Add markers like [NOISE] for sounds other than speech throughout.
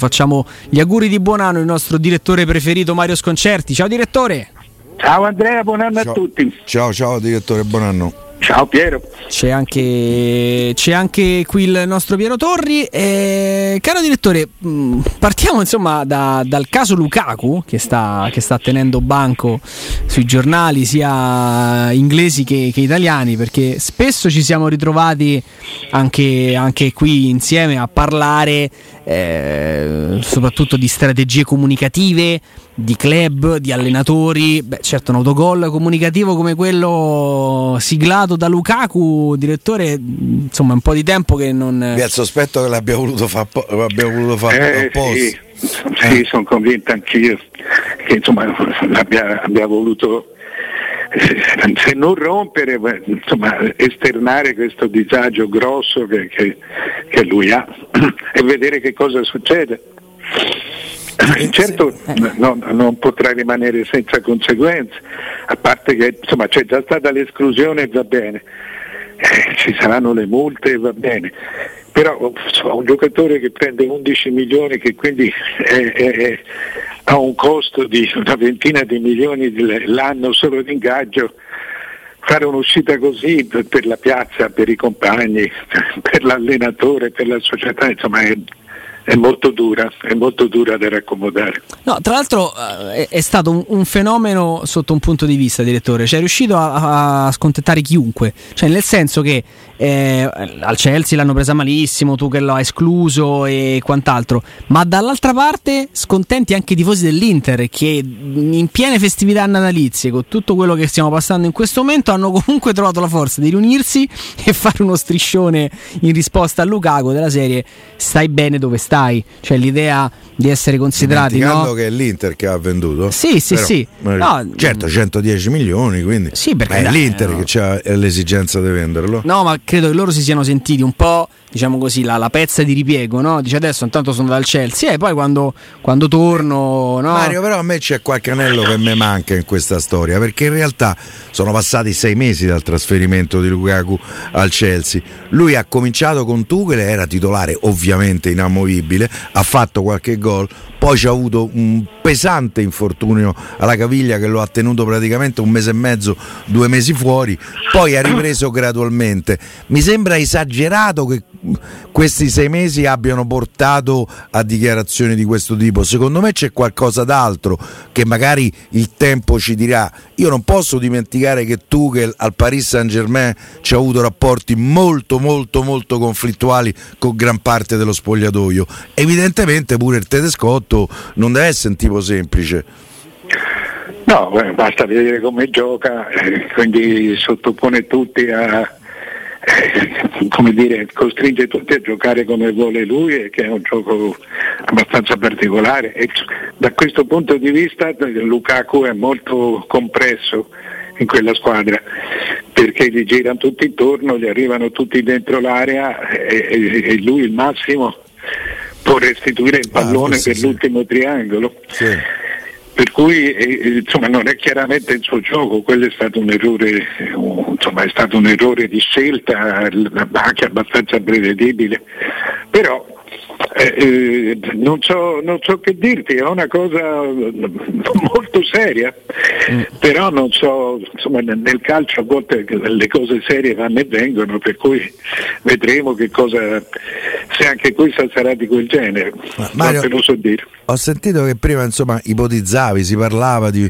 Facciamo gli auguri di buon anno al nostro direttore preferito Mario Sconcerti. Ciao direttore. Ciao Andrea, buon anno ciao. a tutti. Ciao ciao direttore, buon anno. Ciao Piero. C'è anche, c'è anche qui il nostro Piero Torri. Eh, caro direttore, mh, partiamo insomma da, dal caso Lukaku che sta, che sta, tenendo banco sui giornali sia inglesi che, che, italiani perché spesso ci siamo ritrovati anche, anche qui insieme a parlare eh, soprattutto di strategie comunicative, di club, di allenatori. Beh, certo, un autogol comunicativo come quello siglato da Lukaku, direttore, insomma, un po' di tempo che non. È il sospetto che l'abbia voluto fare voluto fare eh, apposta. Sì, sì, sono convinto anch'io che insomma abbia, abbia voluto [LAUGHS] se non rompere, insomma, esternare questo disagio grosso che, che, che lui ha [CLEARS THROAT] e vedere che cosa succede. Certo no, non potrà rimanere senza conseguenze, a parte che insomma, c'è già stata l'esclusione e va bene, eh, ci saranno le multe e va bene, però insomma, un giocatore che prende 11 milioni che quindi è, è, è, ha un costo di una ventina di milioni l'anno solo di ingaggio, fare un'uscita così per, per la piazza, per i compagni, per l'allenatore, per la società, insomma è è molto dura, è molto dura da raccomodare. No, tra l'altro eh, è, stato un, un, fenomeno sotto un punto di vista, direttore, cioè è riuscito a, a scontentare chiunque, cioè nel senso che eh, al Chelsea l'hanno presa malissimo, tu che l'hai escluso e quant'altro, ma dall'altra parte scontenti anche i tifosi dell'Inter che in piene festività natalizie, con tutto quello che stiamo passando in questo momento, hanno comunque trovato la forza di riunirsi [LAUGHS] e fare uno striscione in risposta a Lukaku della serie stai bene dove stai stai, cioè l'idea di essere considerati. No? che è l'Inter che ha venduto. Sì, sì, Però, sì. No, certo, 110 milioni, quindi sì, perché è l'Inter no. che ha l'esigenza di venderlo. No, ma credo che loro si siano sentiti un po', diciamo così, la, la pezza di ripiego, no? Dice adesso intanto sono dal Chelsea e poi quando, quando torno. No? Mario, però a me c'è qualche anello che mi manca in questa storia, perché in realtà sono passati sei mesi dal trasferimento di Lukaku al Chelsea. Lui ha cominciato con Tuchel, era titolare ovviamente inamovibile, ha fatto qualche gol, poi c'ha avuto un pesante infortunio alla caviglia che lo ha tenuto praticamente un mese e mezzo, due mesi fuori, poi ha ripreso [COUGHS] gradualmente. Mi sembra esagerato che questi sei mesi abbiano portato a dichiarazioni di questo tipo. Secondo me c'è qualcosa d'altro che magari il tempo ci dirà. Io non posso dimenticare che Tuchel al Paris Saint Germain ci ha avuto rapporti molto molto molto conflittuali con gran parte dello spogliatoio. Evidentemente pure il tedescotto non deve essere un tipo semplice. No, basta vedere come gioca, eh, quindi sottopone tutti a, eh, come dire, costringe tutti a giocare come vuole lui, che è un gioco abbastanza particolare. E da questo punto di vista Lukaku è molto compresso in quella squadra perché gli girano tutti intorno, gli arrivano tutti dentro l'area e, e lui il massimo può restituire il pallone ah, per sì. l'ultimo triangolo. Sì. Per cui eh, insomma, non è chiaramente il suo gioco, quello è stato un errore, insomma, è stato un errore di scelta anche abbastanza prevedibile. Però eh, eh, non, so, non, so, che dirti, è una cosa molto seria, mm. però non so, insomma, nel calcio a volte le cose serie vanno e vengono, per cui vedremo che cosa, se anche questa sarà di quel genere. Ma Mario, non te lo so dire. Ho sentito che prima insomma ipotizzavi, si parlava di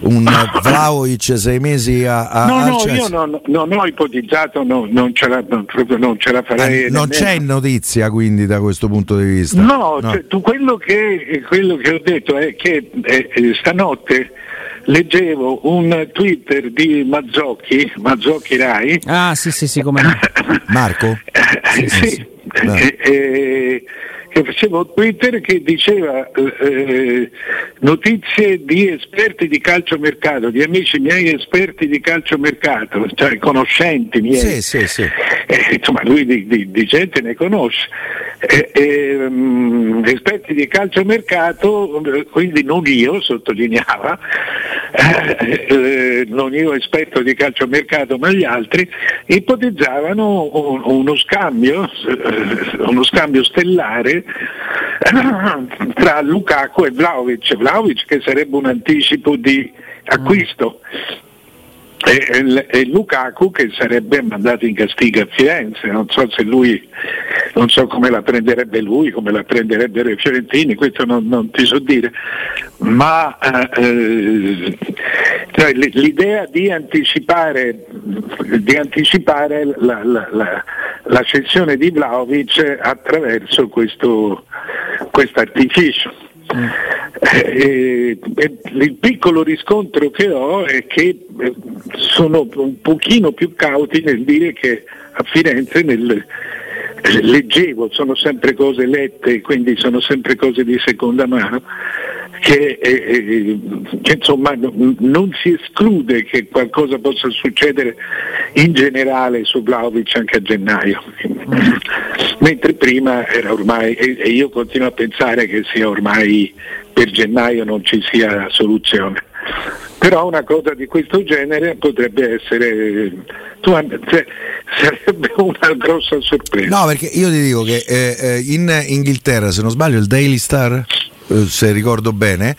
un Vlaovic sei mesi a, a no no io non, non, ho ipotizzato no, non, ce la, non, non, ce la, farei eh, non c'è notizia quindi da questo punto di vista? No, no. Cioè, quello, che, quello, che, ho detto è che eh, eh, stanotte leggevo un twitter di Mazzocchi Mazzocchi Rai. Ah sì sì sì come Marco? [LAUGHS] sì, sì, sì. Eh, eh, che facevo Twitter che diceva eh, notizie di esperti di calciomercato, di amici miei esperti di calciomercato, cioè conoscenti miei. Sì, sì, sì. Eh, insomma, lui di, di, di, gente ne conosce. Eh, eh, esperti di calciomercato, quindi non io, sottolineava, eh, eh, non io esperto di calciomercato ma gli altri, ipotizzavano un, uno, scambio, eh, uno scambio stellare tra Lukaku e Vlaovic, Vlaovic che sarebbe un anticipo di acquisto e, e, Lukaku che sarebbe mandato in castigo a Firenze, non so se lui, non so come la prenderebbe lui, come la prenderebbero i fiorentini, questo non, non ti so dire, ma eh, cioè, l'idea di anticipare, di anticipare la, la, la, la, cessione di Vlaovic attraverso questo artificio. Eh, eh, il piccolo riscontro che ho è che eh, sono un pochino più cauti nel dire che a Firenze nel, leggevo, sono sempre cose lette, quindi sono sempre cose di seconda mano, che, eh, che insomma non si esclude che qualcosa possa succedere in generale su Vlaovic anche a gennaio, mentre prima era ormai, e io continuo a pensare che sia ormai per gennaio non ci sia soluzione. Però una cosa di questo genere potrebbe essere, cioè, sarebbe una grossa sorpresa. No, perché io ti dico che eh, eh in Inghilterra, se non sbaglio, il Daily Star, eh, se ricordo bene,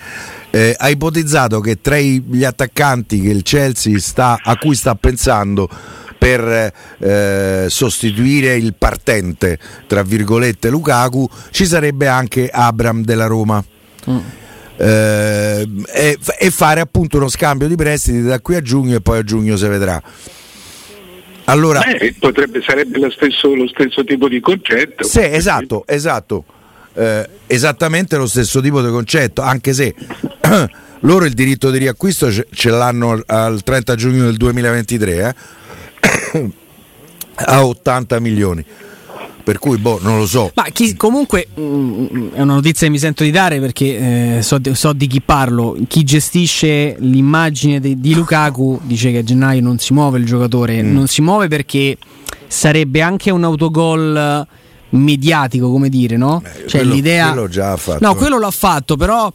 eh, ha ipotizzato che tra gli attaccanti che il Chelsea sta, a cui sta pensando per eh, sostituire il partente, tra virgolette, Lukaku, ci sarebbe anche Abram della Roma. Mm. Eh, e, e, fare appunto uno scambio di prestiti da qui a giugno e poi a giugno si vedrà. Allora, Beh, potrebbe, sarebbe lo stesso, lo stesso, tipo di concetto. Sì, esatto, esatto. Eh, esattamente lo stesso tipo di concetto, anche se [CLEARS THROAT] loro il diritto di riacquisto ce, ce l'hanno al 30 giugno del 2023 eh? [CLEARS THROAT] a 80 milioni per cui boh, non lo so. Ma chi, comunque mh, mm, è una notizia che mi sento di dare perché eh, so, so, di chi parlo. Chi gestisce l'immagine di, di, Lukaku dice che a gennaio non si muove il giocatore, mm. non si muove perché sarebbe anche un autogol mediatico, come dire, no? Beh, cioè quello, l'idea quello già ha fatto. No, quello l'ha fatto, però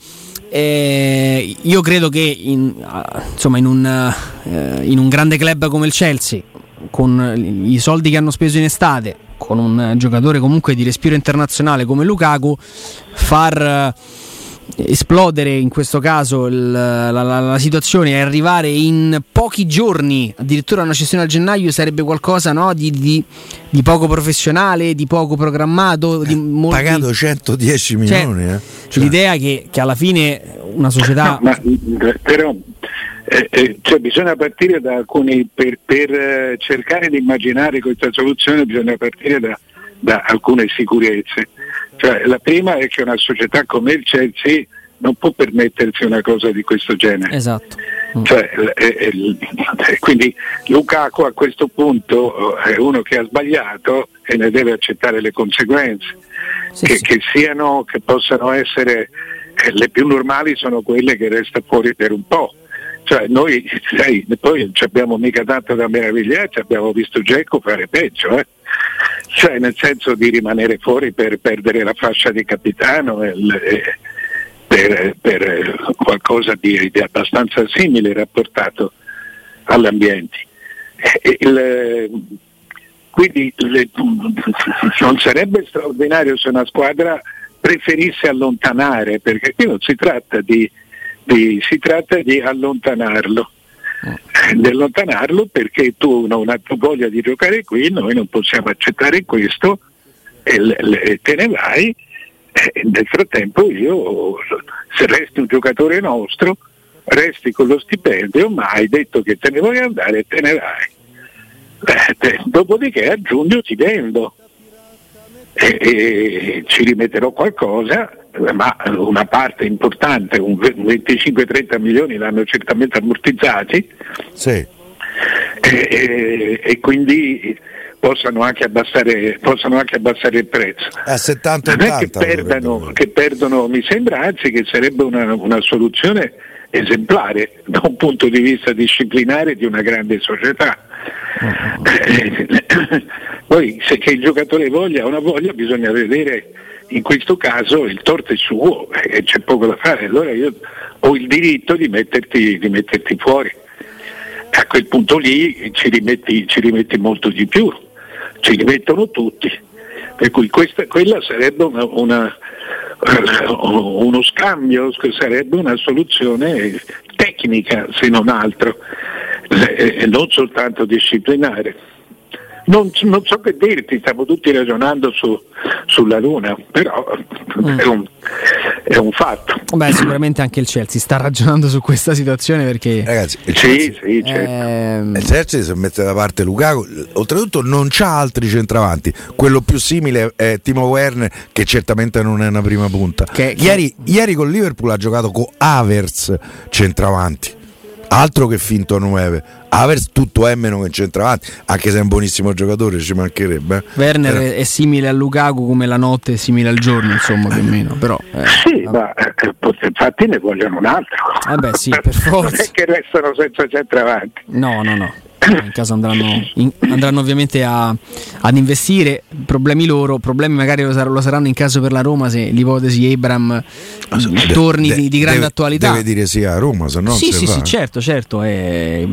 eh, io credo che in, insomma, in, un, eh, in un grande club come il Chelsea, con i soldi che hanno speso in estate, con un giocatore comunque di respiro internazionale come Lukaku, far eh, esplodere in questo caso il, la, la, la, situazione e arrivare in pochi giorni addirittura a una cessione a gennaio sarebbe qualcosa no, di, di, di, poco professionale, di poco programmato. Di molti... Pagato 110 cioè, milioni. Cioè, eh. cioè. L'idea che, che, alla fine una società... No, ma, però eh, eh, cioè bisogna partire da alcuni, per, per eh, cercare di immaginare questa soluzione bisogna partire da, da alcune sicurezze. Cioè, la prima è che una società come il Chelsea non può permettersi una cosa di questo genere. Esatto. Mm. Cioè, eh, eh, quindi Lukaku a questo punto è uno che ha sbagliato e ne deve accettare le conseguenze, sì, che, sì. Che, siano, che possano essere le più normali sono quelle che resta fuori per un po'. Cioè noi [LAUGHS] sai, poi non abbiamo mica tanto da meravigliarci, abbiamo visto Geco fare peggio, eh? Cioè nel senso di rimanere fuori per perdere la fascia di capitano e, per, per, qualcosa di, di, abbastanza simile rapportato all'ambiente. Il, quindi le, non sarebbe straordinario se una squadra preferisse allontanare, perché qui non si tratta di di, si tratta di allontanarlo. Di allontanarlo perché tu non hai voglia di giocare qui, noi non possiamo accettare questo e, te ne vai. E nel frattempo io, se resti un giocatore nostro, resti con lo stipendio, ma hai detto che te ne vuoi andare e te ne vai. Dopodiché a giugno ti vendo e, e ci rimetterò qualcosa ma una parte importante, un 25-30 milioni l'hanno certamente ammortizzati sì. e, e, e, quindi possano anche, abbassare, possano anche abbassare il prezzo. A 70 non è che perdano, che perdono, mi sembra anzi che sarebbe una, una soluzione esemplare da un punto di vista disciplinare di una grande società. Poi se che il giocatore voglia o non voglia bisogna vedere in questo caso il torto è suo e c'è poco da fare, allora io ho il diritto di metterti, di metterti fuori. A quel punto lì ci rimetti, ci rimetti molto di più, ci rimettono tutti. Per cui questa, quella sarebbe una, una, uno scambio, sarebbe una soluzione tecnica se non altro, e non soltanto disciplinare. Non, non, so che dirti, stiamo tutti ragionando su, sulla Luna, però mm. è, un, è, un, fatto. Beh, sicuramente anche il Chelsea sta ragionando su questa situazione perché... Ragazzi, il Chelsea, sì, sì, certo. ehm... il Chelsea se mette da parte Lukaku, oltretutto non c'ha altri centravanti, quello più simile è Timo Werner che certamente non è una prima punta. Che, ieri, che... ieri con Liverpool ha giocato con Avers centravanti altro che finto 9 Avers tutto è meno che centravanti anche se è un buonissimo giocatore ci mancherebbe eh. Werner Era... è simile a Lukaku come la notte è simile al giorno insomma più o meno però, eh, sì vabbè. ma eh, infatti ne vogliono un altro eh beh sì per forza [LAUGHS] non è che restano senza centravanti no no no in caso andranno, in, andranno ovviamente a, ad investire problemi loro, problemi magari lo, sar- lo, saranno in caso per la Roma se l'ipotesi Abram de- torni de- di, di, grande deve, attualità. Deve dire sì a Roma, se no sì, sì, sì, certo, certo, eh,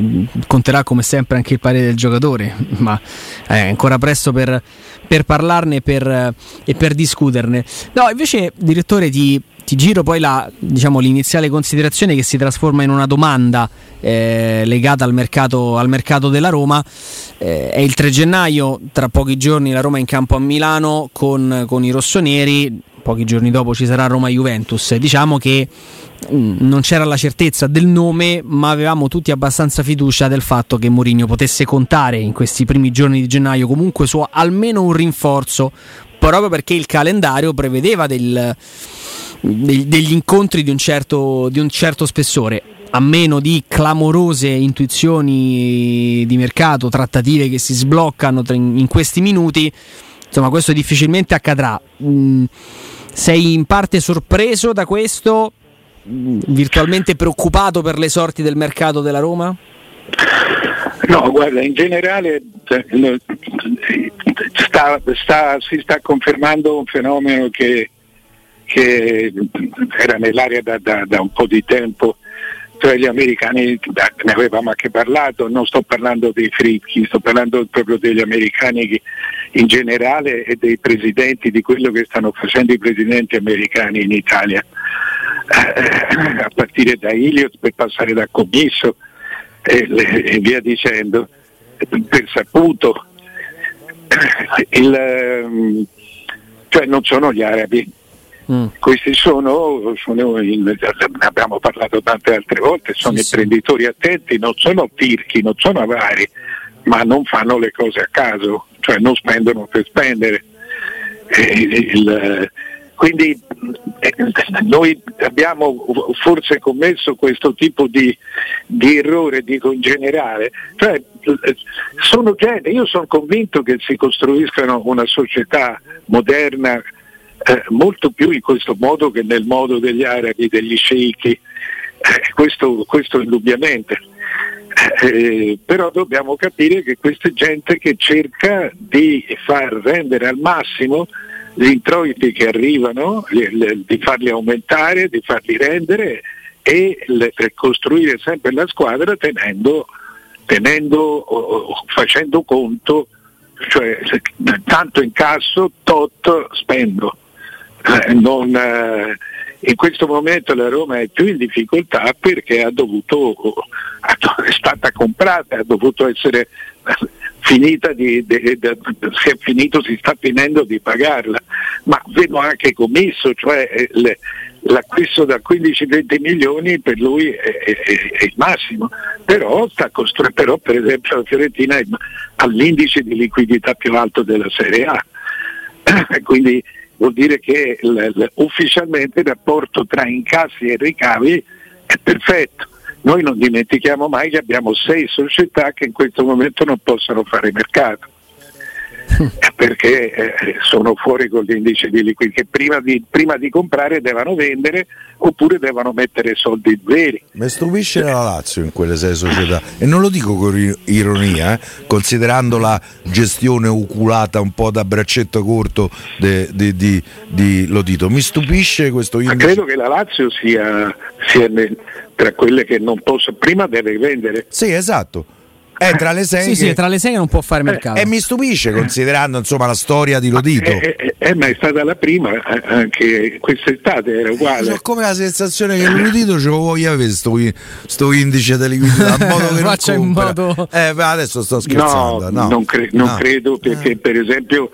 conterà come sempre anche il parere del giocatore, ma è ancora presto per, per parlarne per, e per discuterne. No, invece, direttore, ti, ti giro poi la, diciamo, l'iniziale considerazione che si trasforma in una domanda eh, legata al mercato, al mercato, della Roma. Eh, è il 3 gennaio, tra pochi giorni la Roma è in campo a Milano con, con i rossoneri, pochi giorni dopo ci sarà Roma-Juventus. Diciamo che mm, non c'era la certezza del nome, ma avevamo tutti abbastanza fiducia del fatto che Mourinho potesse contare in questi primi giorni di gennaio comunque su almeno un rinforzo, proprio perché il calendario prevedeva del, degli incontri di un, certo, di un certo spessore a meno di clamorose intuizioni di mercato, trattative che si sbloccano in questi minuti, insomma questo difficilmente accadrà. Sei in parte sorpreso da questo? Virtualmente preoccupato per le sorti del mercato della Roma? No, guarda, in generale cioè, sta, sta, si sta confermando un fenomeno che, che era nell'aria da, da, da un po' di tempo cioè gli americani ne avevamo anche parlato, non sto parlando dei fricchi, sto parlando proprio degli americani in generale e dei presidenti, di quello che stanno facendo i presidenti americani in Italia, eh, a partire da Iliot per passare da Commisso e, e via dicendo, per saputo. Il, ehm, cioè non sono gli arabi, Mm. Questi sono, sono in, ne abbiamo parlato tante altre volte, sono sì, imprenditori sì. attenti, non sono tirchi, non sono avari, ma non fanno le cose a caso, cioè non spendono per spendere. Il, il, quindi eh, noi abbiamo forse commesso questo tipo di, di errore, dico in generale. Cioè, sono gente, io sono convinto che si costruiscano una società moderna eh, molto più in questo modo che nel modo degli arabi, degli sceicchi, eh, questo, questo, indubbiamente. Eh, però dobbiamo capire che questa gente che cerca di far rendere al massimo gli introiti che arrivano, di farli aumentare, di farli rendere e le, costruire sempre la squadra tenendo, tenendo facendo conto, cioè tanto incasso, tot spendo. [LAUGHS] Non, eh, in questo momento la Roma è più in difficoltà perché dovuto, è stata comprata, ha dovuto essere finita di, di, di, si è finito, si sta finendo di pagarla, ma vedo anche commesso, cioè eh, le, l'acquisto da 15-20 milioni per lui è, è, è il massimo, però, costru- però, per esempio la Fiorentina ha l'indice di liquidità più alto della Serie A, [COUGHS] quindi vuol dire che l- l- ufficialmente il rapporto tra incassi e ricavi è perfetto. Noi non dimentichiamo mai che abbiamo sei società che in questo momento non possono fare mercato. [LAUGHS] perché eh, sono fuori con l'indice di liquidità che prima di, prima di, comprare devono vendere oppure devono mettere soldi veri. Mi stupisce la Lazio in quelle sei società e non lo dico con ironia, eh, considerando la gestione oculata un po' da braccetto corto di Lodito. Mi stupisce questo indice. Ma credo che la Lazio sia, sia nel, tra quelle che non posso, prima deve vendere. Sì, esatto è tra le sei. Sì, che... sì, tra le sei che non può fare mercato. E, e mi stupisce considerando insomma la storia di Lodito. Eh, eh, eh, ma è stata la prima, eh, anche quest'estate era uguale. Ho come la sensazione che Lodito ce lo voglia avere sto, indice di liquidità. modo [LAUGHS] che Faccia in modo. Eh, adesso sto scherzando. No, no. Non, cre- non no. credo perché, eh. per esempio,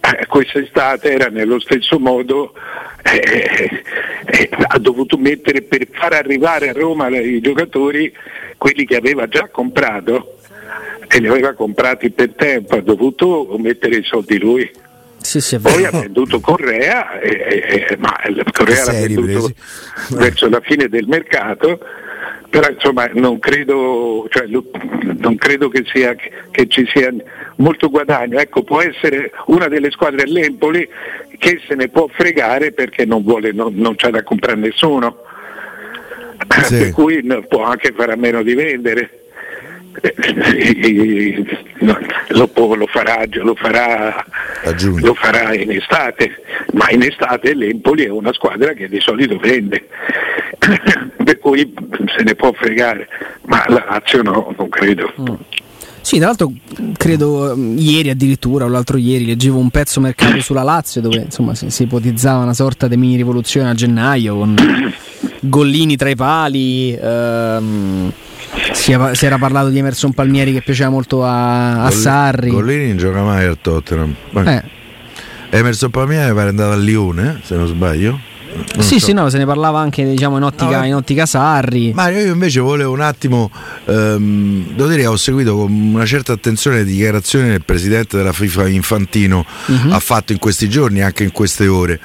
eh, quest'estate era nello stesso modo. Eh, eh, ha dovuto mettere per far arrivare a Roma i giocatori quelli che aveva già comprato e li aveva comprati per tempo, ha dovuto mettere i soldi lui. Sì, sì, Poi ha venduto Correa, e, e, ma Correa l'ha venduto verso la fine del mercato, però insomma non credo, cioè, non credo che, sia, che, ci sia molto guadagno. Ecco, può essere una delle squadre all'Empoli che se ne può fregare perché non, vuole, non, non c'è da comprare nessuno, sì. per cui può anche fare a meno di vendere. No, lo, lo, farà, lo, farà, lo, farà, in estate, ma in estate l'Empoli è una squadra che di solito vende, [COUGHS] per cui se ne può fregare, ma la Lazio no, non credo. Mm. Sì, tra l'altro credo mm, ieri addirittura o l'altro ieri leggevo un pezzo mercato sulla Lazio dove insomma si, si ipotizzava una sorta di mini rivoluzione a gennaio con [COUGHS] Gollini tra i pali. Ehm, si, si, era parlato di Emerson Palmieri che piaceva molto a, a Sarri. Gollini non gioca mai al Tottenham. Eh. Emerson Palmieri pare andato a Lione, se non sbaglio. Non sì, so. sì, no, se ne parlava anche diciamo, in, ottica, no, in ottica Sarri. Mario, io invece volevo un attimo, ehm, devo dire, ho seguito con una certa attenzione le dichiarazioni del presidente della FIFA Infantino uh-huh. ha fatto in questi giorni, anche in queste ore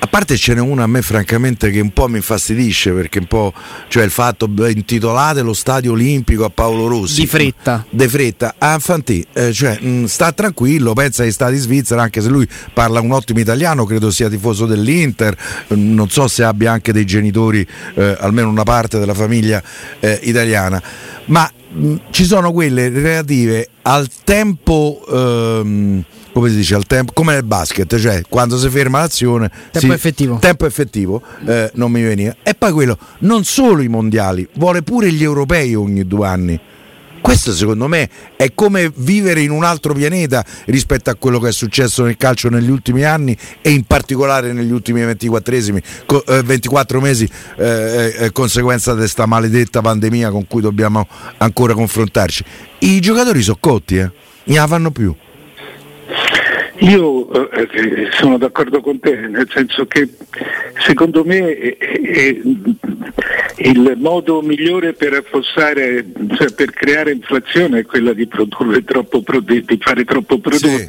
a parte ce n'è una a me francamente che un po' mi infastidisce perché un po' cioè il fatto intitolate lo stadio olimpico a Paolo Rossi. Di fretta. Di fretta. A Infantì eh, cioè mh, sta tranquillo pensa ai stati Svizzera anche se lui parla un ottimo italiano credo sia tifoso dell'Inter. Non so se abbia anche dei genitori eh, almeno una parte della famiglia eh, italiana. Ma mh, ci sono quelle relative al tempo ehm, come si dice al tempo, come nel basket, cioè quando si ferma l'azione, tempo si, effettivo, tempo effettivo eh, non mi veniva. E poi quello, non solo i mondiali, vuole pure gli europei ogni due anni. Questo secondo me è come vivere in un altro pianeta rispetto a quello che è successo nel calcio negli ultimi anni e in particolare negli ultimi 24, eh, 24 mesi eh, eh, eh, conseguenza di questa maledetta pandemia con cui dobbiamo ancora confrontarci. I giocatori sono cotti, eh? non la fanno più. Io eh, eh, sono d'accordo con te, nel senso che secondo me è, è il modo migliore per affossare, cioè per creare inflazione è quella di produrre troppo prodotto, di fare troppo prodotto. Sì.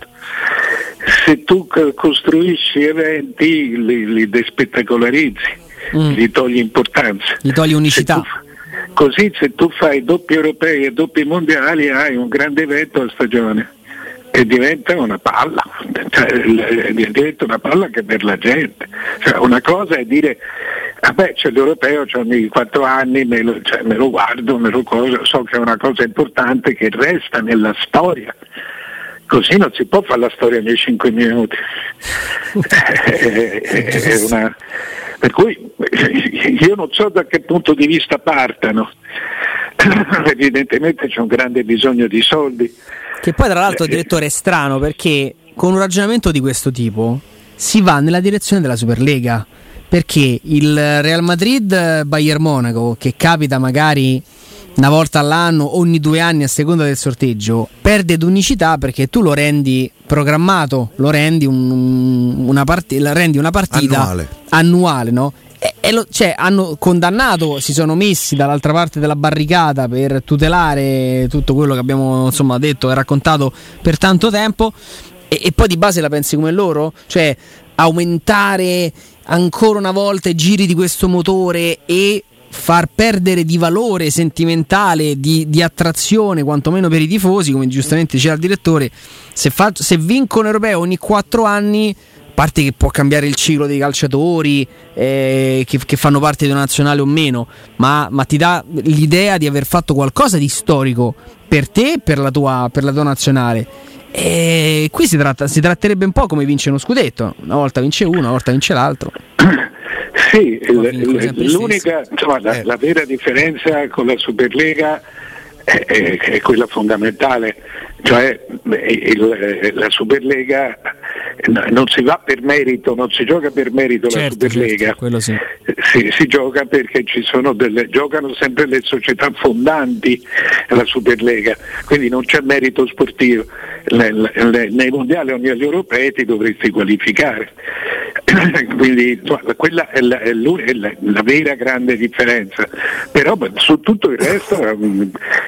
Se tu costruisci eventi li, li despettacolarizzi, mm. gli togli importanza. Gli togli unicità. Se tu, così se tu fai doppi europei e doppi mondiali hai un grande evento a stagione che diventa una palla, cioè, diventa una palla che per la gente. Cioè, una cosa è dire, vabbè c'è l'europeo, ho ogni quattro anni, me lo, cioè, me lo guardo, me lo cosa, so che è una cosa importante che resta nella storia. Così non si può fare la storia nei cinque minuti. [LAUGHS] è una, per cui io non so da che punto di vista partano, [LAUGHS] evidentemente c'è un grande bisogno di soldi che poi tra l'altro, direttore, è strano perché con un ragionamento di questo tipo si va nella direzione della Superlega. Perché il Real Madrid Bayern Monaco, che capita magari una volta all'anno, ogni due anni a seconda del sorteggio, perde d'unicità perché tu lo rendi programmato, lo rendi, un, una, part- rendi una partita annuale, annuale no? E, e lo, cioè, hanno condannato, si sono messi dall'altra parte della barricata per tutelare tutto quello che abbiamo insomma, detto e raccontato per tanto tempo. E, e poi di base la pensi come loro? Cioè, aumentare ancora una volta i giri di questo motore e far perdere di valore sentimentale, di, di, attrazione, quantomeno per i tifosi, come giustamente diceva il direttore, se, fa, se vincono europeo ogni quattro anni, a parte che può cambiare il ciclo dei calciatori eh, che, che, fanno parte di una nazionale o meno, ma, ma, ti dà l'idea di aver fatto qualcosa di storico per te e per la tua, per la tua nazionale. E qui si, tratta, si tratterebbe un po' come vince uno scudetto, una volta vince uno, una volta vince l'altro. [COUGHS] Sì, l'unica, insomma, la, eh. la, vera differenza con la Superlega è, è, è quella fondamentale, cioè il, la Superlega non si va per merito, non si gioca per merito certo, la Superlega, certo, sì. si, si, gioca perché ci sono delle, giocano sempre le società fondanti la Superlega, quindi non c'è merito sportivo. Le, le, nei mondiali o negli europei ti dovresti qualificare. [LAUGHS] quindi quella è la, è la, la, vera grande differenza. Però su tutto il resto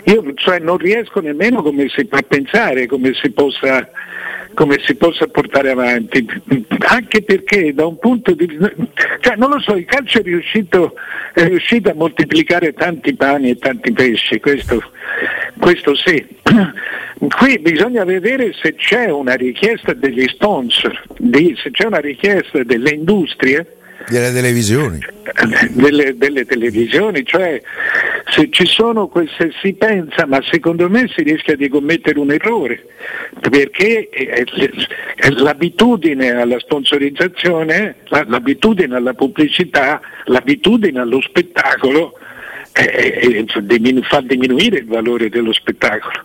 io cioè, non riesco nemmeno come si può pensare, come si possa come si possa portare avanti, anche perché da un punto di vista, cioè non lo so, il calcio è riuscito, è riuscito a moltiplicare tanti pani e tanti pesci, questo, questo sì. Qui bisogna vedere se c'è una richiesta degli sponsor, di, se c'è una richiesta delle industrie delle televisioni. Delle, delle, televisioni, cioè se ci sono queste si pensa, ma secondo me si rischia di commettere un errore, perché l'abitudine alla sponsorizzazione, l'abitudine alla pubblicità, l'abitudine allo spettacolo eh, eh, fa diminuire il valore dello spettacolo.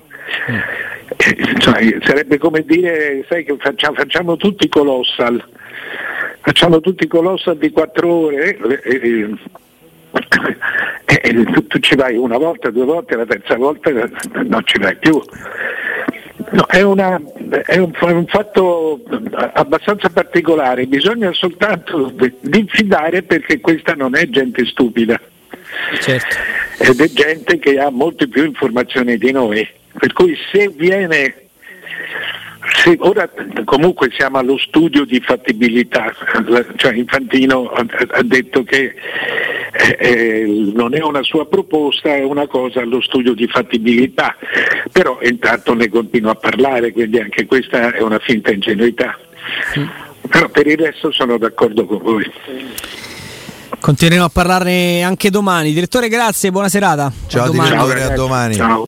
Mm. Cioè, sarebbe come dire sai che facciamo, facciamo tutti colossal facciamo tutti colossal di quattro ore e, e, tu, tu, ci vai una volta, due volte, la terza volta non ci vai più. No, è, una, è, un, è, un, fatto abbastanza particolare, bisogna soltanto diffidare perché questa non è gente stupida. Certo. Ed è gente che ha molte più informazioni di noi. Per cui se viene sì, ora comunque siamo allo studio di fattibilità, cioè Infantino ha detto che eh, eh, non è una sua proposta, è una cosa allo studio di fattibilità, però intanto ne continua a parlare, quindi anche questa è una finta ingenuità. Però per il resto sono d'accordo con voi. Continueremo a parlarne anche domani. Direttore, grazie, buona serata. Ciao, a domani. Ciao, a domani. Ciao.